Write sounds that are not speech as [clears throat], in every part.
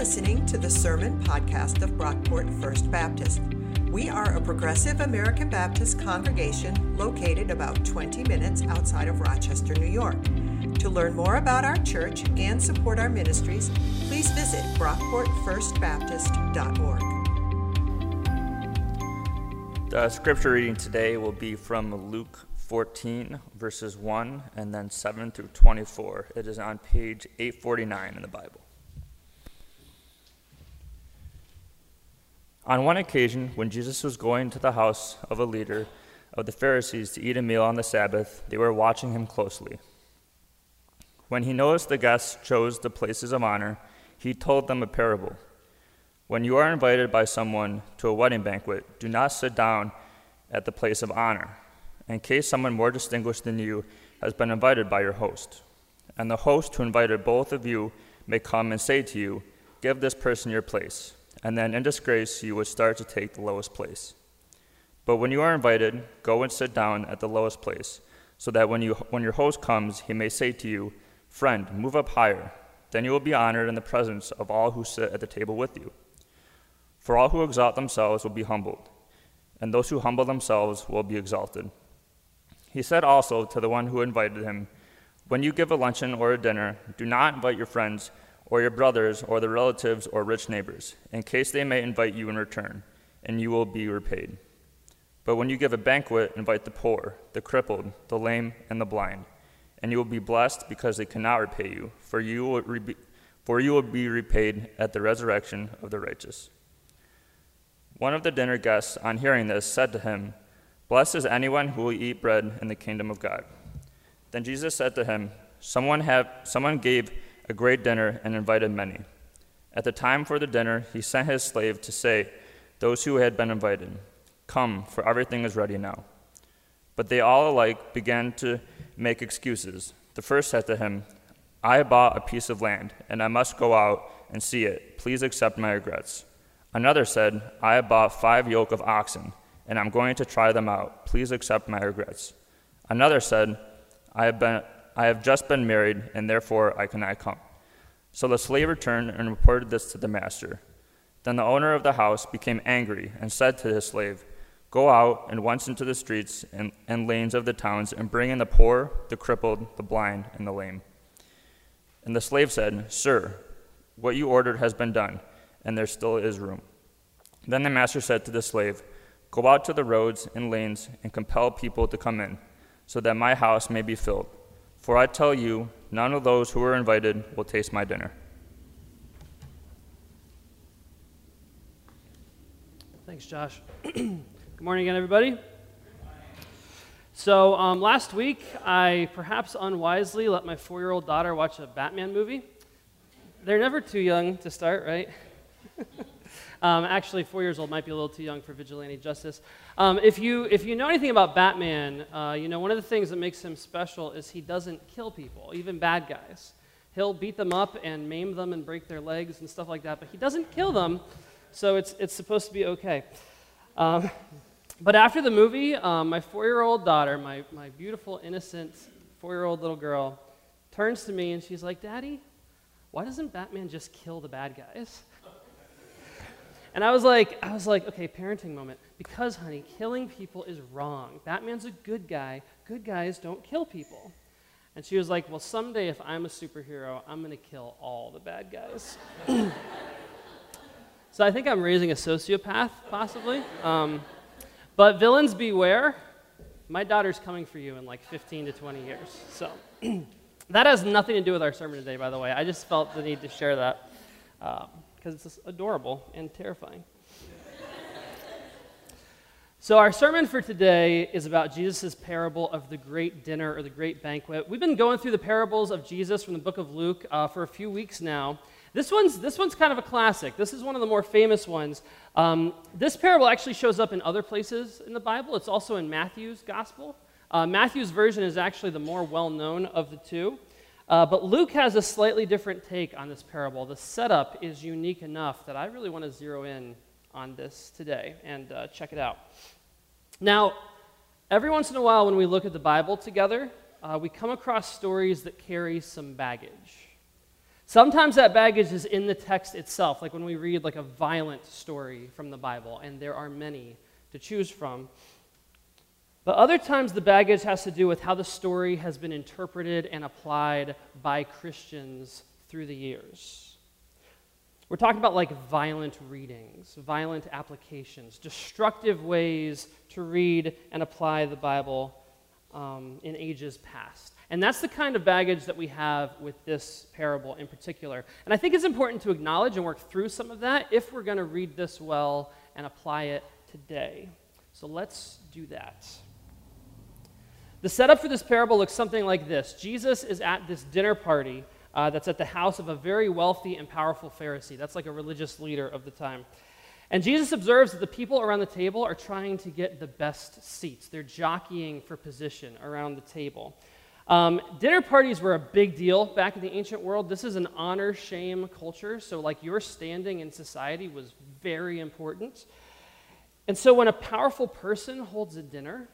listening to the Sermon Podcast of Brockport First Baptist. We are a progressive American Baptist congregation located about 20 minutes outside of Rochester, New York. To learn more about our church and support our ministries, please visit brockportfirstbaptist.org. The scripture reading today will be from Luke 14, verses 1 and then 7 through 24. It is on page 849 in the Bible. On one occasion, when Jesus was going to the house of a leader of the Pharisees to eat a meal on the Sabbath, they were watching him closely. When he noticed the guests chose the places of honor, he told them a parable. When you are invited by someone to a wedding banquet, do not sit down at the place of honor, in case someone more distinguished than you has been invited by your host. And the host who invited both of you may come and say to you, Give this person your place and then in disgrace you would start to take the lowest place. But when you are invited, go and sit down at the lowest place, so that when, you, when your host comes, he may say to you, Friend, move up higher. Then you will be honored in the presence of all who sit at the table with you. For all who exalt themselves will be humbled, and those who humble themselves will be exalted. He said also to the one who invited him, When you give a luncheon or a dinner, do not invite your friends or your brothers, or the relatives, or rich neighbors, in case they may invite you in return, and you will be repaid. But when you give a banquet, invite the poor, the crippled, the lame, and the blind, and you will be blessed because they cannot repay you, for you will, re- for you will be repaid at the resurrection of the righteous. One of the dinner guests, on hearing this, said to him, Blessed is anyone who will eat bread in the kingdom of God. Then Jesus said to him, Someone, have, someone gave a great dinner and invited many. At the time for the dinner, he sent his slave to say, Those who had been invited, Come, for everything is ready now. But they all alike began to make excuses. The first said to him, I bought a piece of land, and I must go out and see it. Please accept my regrets. Another said, I bought five yoke of oxen, and I'm going to try them out. Please accept my regrets. Another said, I have been I have just been married, and therefore I cannot come. So the slave returned and reported this to the master. Then the owner of the house became angry and said to his slave, Go out and once into the streets and, and lanes of the towns and bring in the poor, the crippled, the blind, and the lame. And the slave said, Sir, what you ordered has been done, and there still is room. Then the master said to the slave, Go out to the roads and lanes and compel people to come in, so that my house may be filled. For I tell you, none of those who are invited will taste my dinner. Thanks, Josh. [clears throat] Good morning again, everybody. So, um, last week, I perhaps unwisely let my four year old daughter watch a Batman movie. They're never too young to start, right? Um, actually, four years old might be a little too young for vigilante justice. Um, if, you, if you know anything about Batman, uh, you know one of the things that makes him special is he doesn't kill people, even bad guys. He'll beat them up and maim them and break their legs and stuff like that, but he doesn't kill them, so it's, it's supposed to be okay. Um, but after the movie, um, my four year old daughter, my, my beautiful, innocent four year old little girl, turns to me and she's like, Daddy, why doesn't Batman just kill the bad guys? And I was like, I was like, okay, parenting moment. Because, honey, killing people is wrong. Batman's a good guy. Good guys don't kill people. And she was like, well, someday if I'm a superhero, I'm going to kill all the bad guys. [laughs] so I think I'm raising a sociopath, possibly. Um, but villains beware. My daughter's coming for you in like 15 to 20 years. So [clears throat] that has nothing to do with our sermon today, by the way. I just felt the need to share that. Um, because it's adorable and terrifying. [laughs] so, our sermon for today is about Jesus' parable of the great dinner or the great banquet. We've been going through the parables of Jesus from the book of Luke uh, for a few weeks now. This one's, this one's kind of a classic. This is one of the more famous ones. Um, this parable actually shows up in other places in the Bible. It's also in Matthew's gospel. Uh, Matthew's version is actually the more well known of the two. Uh, but Luke has a slightly different take on this parable. The setup is unique enough that I really want to zero in on this today and uh, check it out. Now, every once in a while when we look at the Bible together, uh, we come across stories that carry some baggage. Sometimes that baggage is in the text itself, like when we read like a violent story from the Bible, and there are many to choose from. But other times the baggage has to do with how the story has been interpreted and applied by Christians through the years. We're talking about like violent readings, violent applications, destructive ways to read and apply the Bible um, in ages past. And that's the kind of baggage that we have with this parable in particular. And I think it's important to acknowledge and work through some of that if we're going to read this well and apply it today. So let's do that. The setup for this parable looks something like this Jesus is at this dinner party uh, that's at the house of a very wealthy and powerful Pharisee. That's like a religious leader of the time. And Jesus observes that the people around the table are trying to get the best seats. They're jockeying for position around the table. Um, dinner parties were a big deal back in the ancient world. This is an honor shame culture, so like your standing in society was very important. And so when a powerful person holds a dinner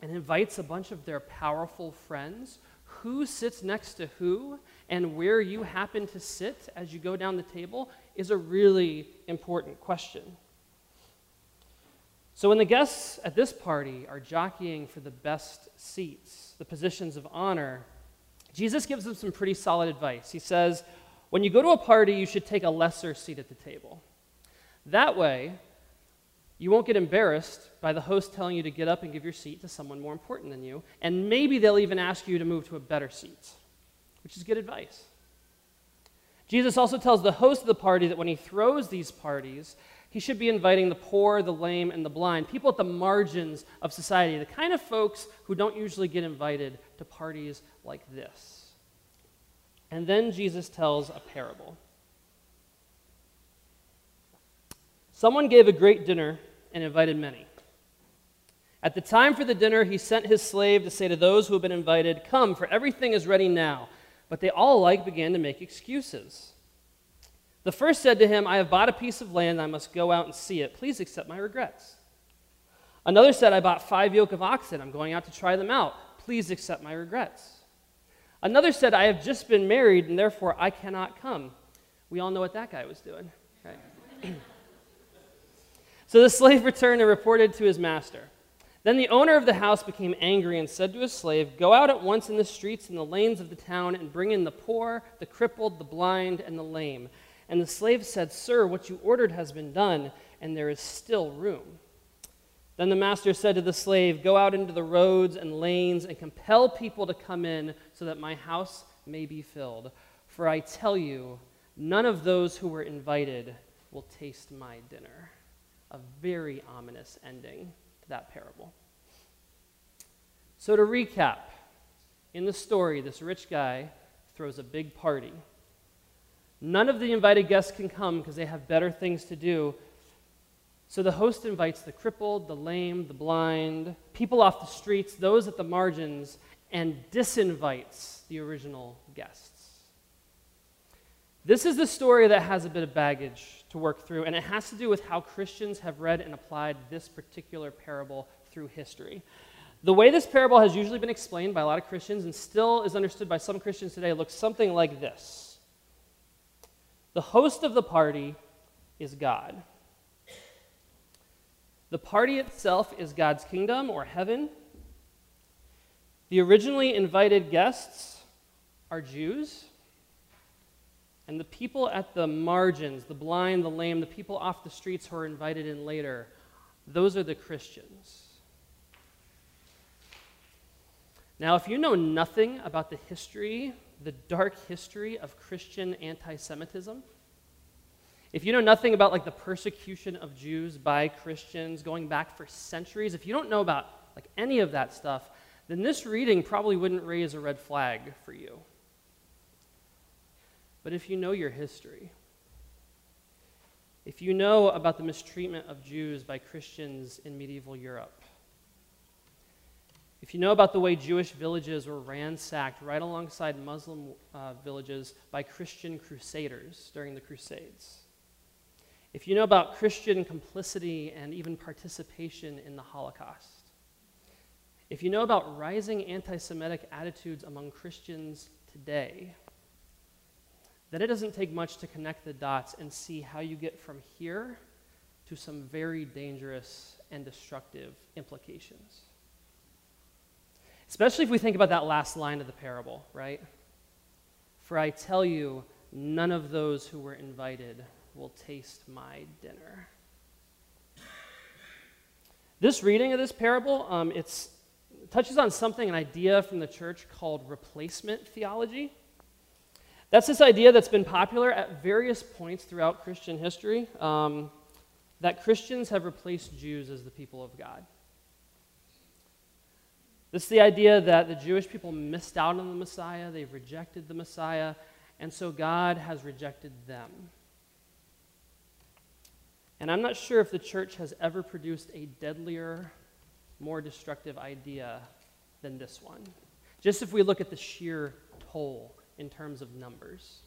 and invites a bunch of their powerful friends, who sits next to who and where you happen to sit as you go down the table is a really important question. So, when the guests at this party are jockeying for the best seats, the positions of honor, Jesus gives them some pretty solid advice. He says, When you go to a party, you should take a lesser seat at the table. That way, you won't get embarrassed by the host telling you to get up and give your seat to someone more important than you, and maybe they'll even ask you to move to a better seat, which is good advice. Jesus also tells the host of the party that when he throws these parties, he should be inviting the poor, the lame, and the blind, people at the margins of society, the kind of folks who don't usually get invited to parties like this. And then Jesus tells a parable. Someone gave a great dinner and invited many. At the time for the dinner, he sent his slave to say to those who had been invited, Come, for everything is ready now. But they all alike began to make excuses. The first said to him, I have bought a piece of land, I must go out and see it. Please accept my regrets. Another said, I bought five yoke of oxen, I'm going out to try them out. Please accept my regrets. Another said, I have just been married, and therefore I cannot come. We all know what that guy was doing, right? [clears throat] so the slave returned and reported to his master. Then the owner of the house became angry and said to his slave, Go out at once in the streets and the lanes of the town and bring in the poor, the crippled, the blind, and the lame. And the slave said, Sir, what you ordered has been done, and there is still room. Then the master said to the slave, Go out into the roads and lanes and compel people to come in so that my house may be filled. For I tell you, none of those who were invited will taste my dinner. A very ominous ending to that parable. So, to recap, in the story, this rich guy throws a big party. None of the invited guests can come because they have better things to do. So the host invites the crippled, the lame, the blind, people off the streets, those at the margins, and disinvites the original guests. This is the story that has a bit of baggage to work through, and it has to do with how Christians have read and applied this particular parable through history. The way this parable has usually been explained by a lot of Christians and still is understood by some Christians today looks something like this The host of the party is God. The party itself is God's kingdom or heaven. The originally invited guests are Jews. And the people at the margins, the blind, the lame, the people off the streets who are invited in later, those are the Christians. Now, if you know nothing about the history, the dark history of Christian anti Semitism, if you know nothing about like the persecution of Jews by Christians going back for centuries, if you don't know about like any of that stuff, then this reading probably wouldn't raise a red flag for you. But if you know your history, if you know about the mistreatment of Jews by Christians in medieval Europe, if you know about the way Jewish villages were ransacked right alongside Muslim uh, villages by Christian crusaders during the Crusades, if you know about Christian complicity and even participation in the Holocaust, if you know about rising anti Semitic attitudes among Christians today, then it doesn't take much to connect the dots and see how you get from here to some very dangerous and destructive implications. Especially if we think about that last line of the parable, right? For I tell you, none of those who were invited will taste my dinner. This reading of this parable, um, it touches on something, an idea from the church called replacement theology. That's this idea that's been popular at various points throughout Christian history um, that Christians have replaced Jews as the people of God. This is the idea that the Jewish people missed out on the Messiah, they've rejected the Messiah, and so God has rejected them. And I'm not sure if the church has ever produced a deadlier, more destructive idea than this one. Just if we look at the sheer toll in terms of numbers.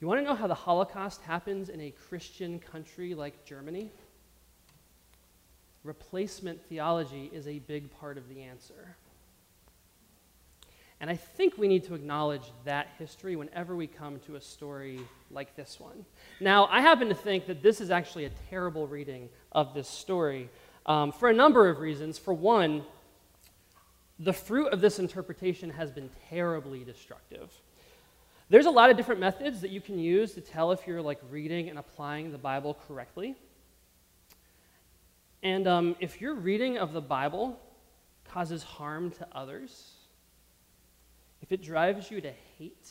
You want to know how the Holocaust happens in a Christian country like Germany? Replacement theology is a big part of the answer. And I think we need to acknowledge that history whenever we come to a story like this one. Now, I happen to think that this is actually a terrible reading of this story um, for a number of reasons. For one, the fruit of this interpretation has been terribly destructive. There's a lot of different methods that you can use to tell if you're like reading and applying the Bible correctly. And um, if your reading of the Bible causes harm to others, if it drives you to hate,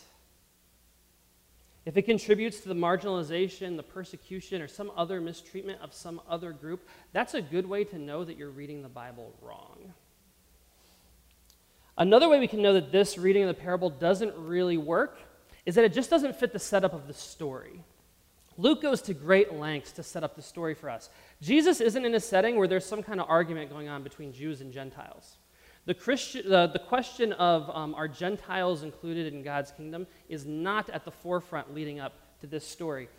if it contributes to the marginalization, the persecution, or some other mistreatment of some other group, that's a good way to know that you're reading the Bible wrong. Another way we can know that this reading of the parable doesn't really work is that it just doesn't fit the setup of the story. Luke goes to great lengths to set up the story for us. Jesus isn't in a setting where there's some kind of argument going on between Jews and Gentiles. The, Christian, the, question of um, are Gentiles included in God's kingdom is not at the forefront leading up to this story.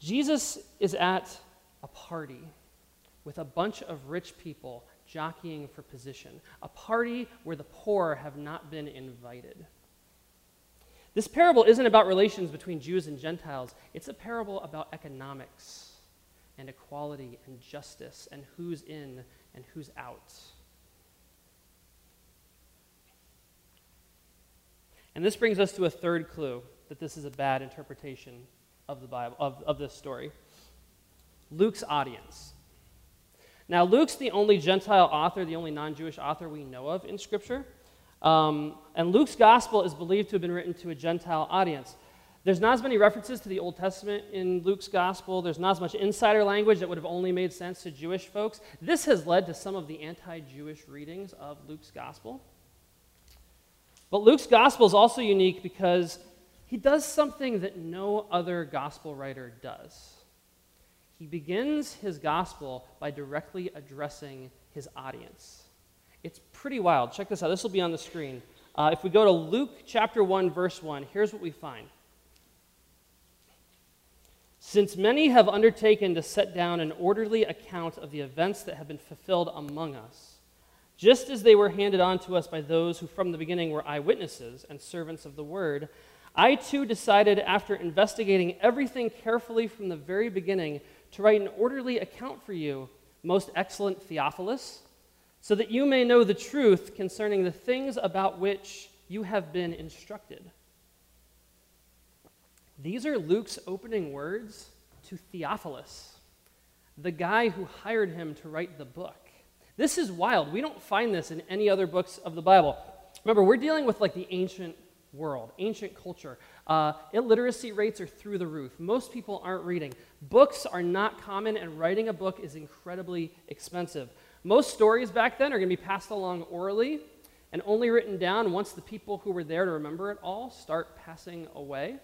Jesus is at a party with a bunch of rich people jockeying for position, a party where the poor have not been invited. This parable isn't about relations between Jews and Gentiles, it's a parable about economics and equality and justice and who's in and who's out. And this brings us to a third clue that this is a bad interpretation of the Bible, of, of this story. Luke's audience. Now, Luke's the only Gentile author, the only non Jewish author we know of in Scripture. Um, and Luke's gospel is believed to have been written to a Gentile audience. There's not as many references to the Old Testament in Luke's gospel. There's not as much insider language that would have only made sense to Jewish folks. This has led to some of the anti Jewish readings of Luke's gospel. But Luke's gospel is also unique because he does something that no other gospel writer does. He begins his gospel by directly addressing his audience. It's pretty wild. Check this out. This will be on the screen. Uh, if we go to Luke chapter 1, verse 1, here's what we find. Since many have undertaken to set down an orderly account of the events that have been fulfilled among us, just as they were handed on to us by those who from the beginning were eyewitnesses and servants of the word, I too decided, after investigating everything carefully from the very beginning, to write an orderly account for you, most excellent Theophilus, so that you may know the truth concerning the things about which you have been instructed. These are Luke's opening words to Theophilus, the guy who hired him to write the book. This is wild. We don't find this in any other books of the Bible. Remember, we're dealing with like the ancient world, ancient culture. Uh, illiteracy rates are through the roof. Most people aren't reading. Books are not common, and writing a book is incredibly expensive. Most stories back then are going to be passed along orally and only written down once the people who were there to remember it all start passing away.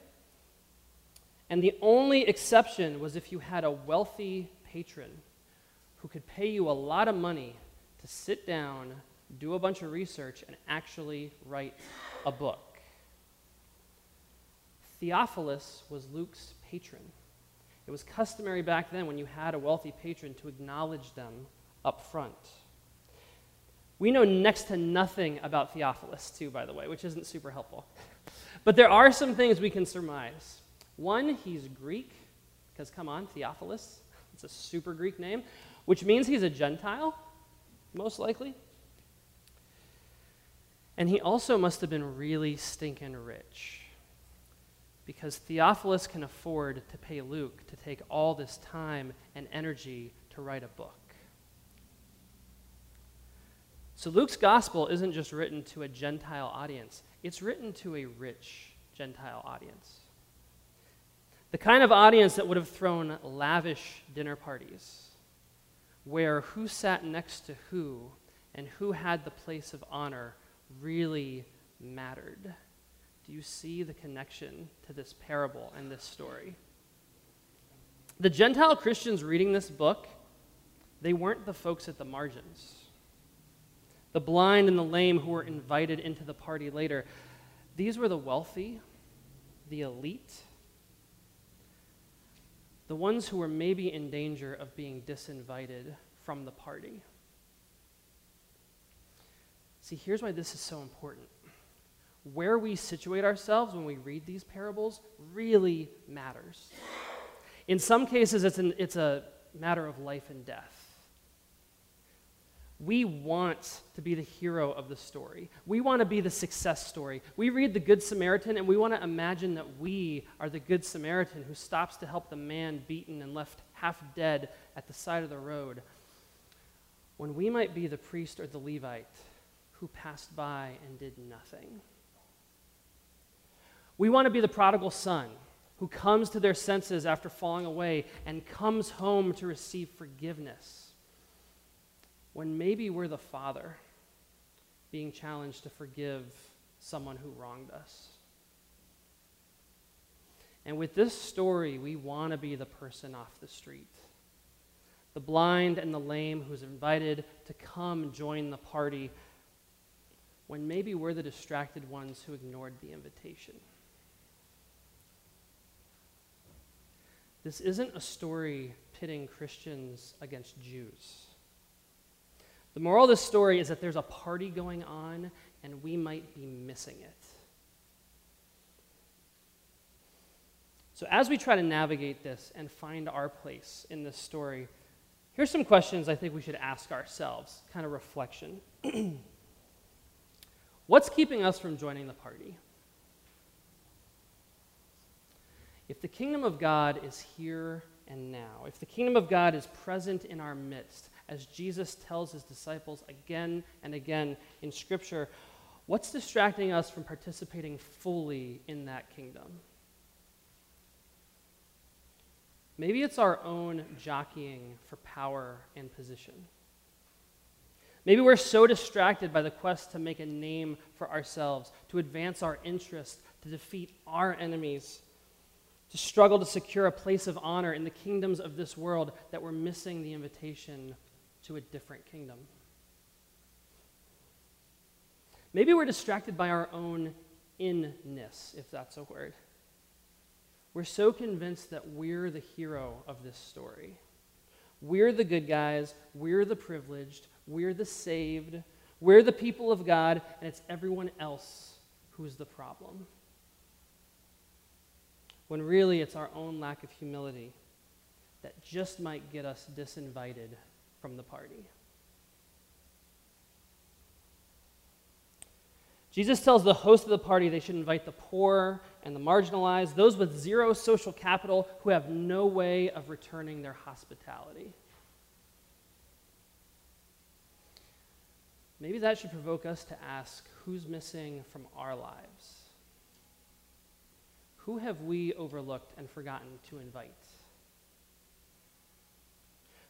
And the only exception was if you had a wealthy patron who could pay you a lot of money to sit down, do a bunch of research, and actually write a book. Theophilus was Luke's patron. It was customary back then when you had a wealthy patron to acknowledge them up front. We know next to nothing about Theophilus, too, by the way, which isn't super helpful. [laughs] But there are some things we can surmise. One, he's Greek, because come on, Theophilus, it's a super Greek name, which means he's a Gentile, most likely. And he also must have been really stinking rich because Theophilus can afford to pay Luke to take all this time and energy to write a book. So Luke's gospel isn't just written to a Gentile audience, it's written to a rich Gentile audience. The kind of audience that would have thrown lavish dinner parties, where who sat next to who and who had the place of honor really mattered. Do you see the connection to this parable and this story? The Gentile Christians reading this book, they weren't the folks at the margins. The blind and the lame who were invited into the party later, these were the wealthy, the elite, the ones who were maybe in danger of being disinvited from the party. See, here's why this is so important. Where we situate ourselves when we read these parables really matters. In some cases, it's, an, it's a matter of life and death. We want to be the hero of the story. We want to be the success story. We read the Good Samaritan and we want to imagine that we are the Good Samaritan who stops to help the man beaten and left half dead at the side of the road. When we might be the priest or the Levite who passed by and did nothing. We want to be the prodigal son who comes to their senses after falling away and comes home to receive forgiveness when maybe we're the father being challenged to forgive someone who wronged us. And with this story, we want to be the person off the street. The blind and the lame who's invited to come join the party when maybe we're the distracted ones who ignored the invitation. This isn't a story pitting Christians against Jews. The moral of this story is that there's a party going on and we might be missing it. So, as we try to navigate this and find our place in this story, here's some questions I think we should ask ourselves, kind of reflection. [clears throat] What's keeping us from joining the party? If the kingdom of God is here and now, if the kingdom of God is present in our midst, as Jesus tells his disciples again and again in Scripture, what's distracting us from participating fully in that kingdom? Maybe it's our own jockeying for power and position. Maybe we're so distracted by the quest to make a name for ourselves, to advance our interests, to defeat our enemies, to struggle to secure a place of honor in the kingdoms of this world that we're missing the invitation to a different kingdom. Maybe we're distracted by our own inness, if that's a word. We're so convinced that we're the hero of this story. We're the good guys, we're the privileged, we're the saved, we're the people of God, and it's everyone else who's the problem. When really it's our own lack of humility that just might get us disinvited from the party. Jesus tells the host of the party they should invite the poor and the marginalized, those with zero social capital who have no way of returning their hospitality. Maybe that should provoke us to ask who's missing from our lives? Who have we overlooked and forgotten to invite?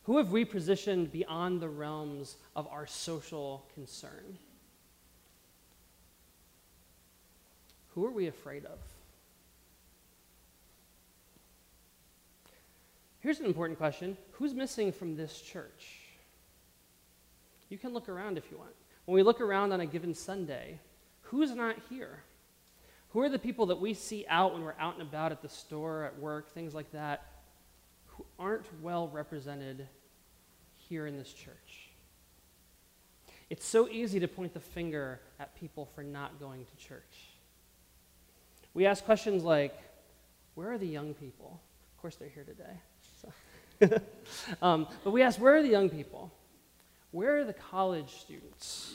Who have we positioned beyond the realms of our social concern? Who are we afraid of? Here's an important question Who's missing from this church? You can look around if you want. When we look around on a given Sunday, who's not here? Who are the people that we see out when we're out and about at the store, at work, things like that, who aren't well represented here in this church? It's so easy to point the finger at people for not going to church. We ask questions like, Where are the young people? Of course, they're here today. So. [laughs] um, but we ask, Where are the young people? Where are the college students?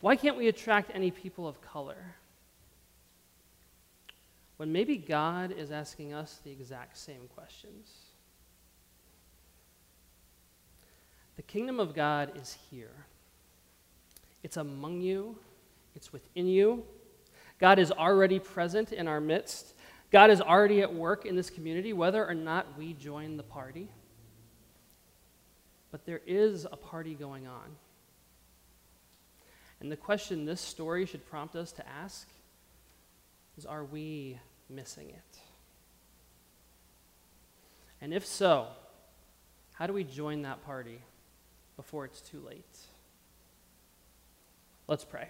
Why can't we attract any people of color? When maybe God is asking us the exact same questions. The kingdom of God is here. It's among you, it's within you. God is already present in our midst. God is already at work in this community, whether or not we join the party. But there is a party going on. And the question this story should prompt us to ask is Are we missing it? And if so, how do we join that party before it's too late? Let's pray.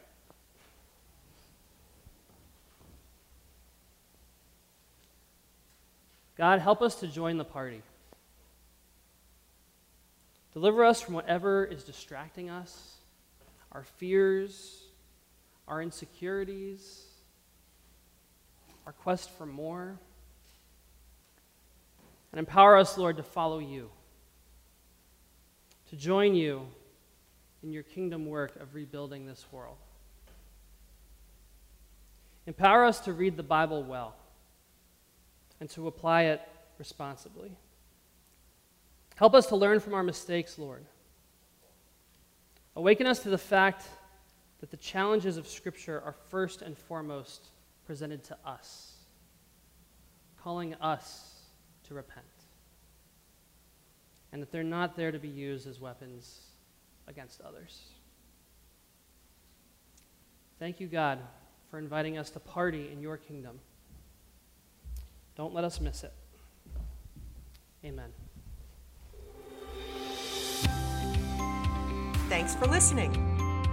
God, help us to join the party. Deliver us from whatever is distracting us, our fears, our insecurities, our quest for more. And empower us, Lord, to follow you, to join you in your kingdom work of rebuilding this world. Empower us to read the Bible well and to apply it responsibly. Help us to learn from our mistakes, Lord. Awaken us to the fact that the challenges of Scripture are first and foremost presented to us, calling us to repent, and that they're not there to be used as weapons against others. Thank you, God, for inviting us to party in your kingdom. Don't let us miss it. Amen. Thanks for listening.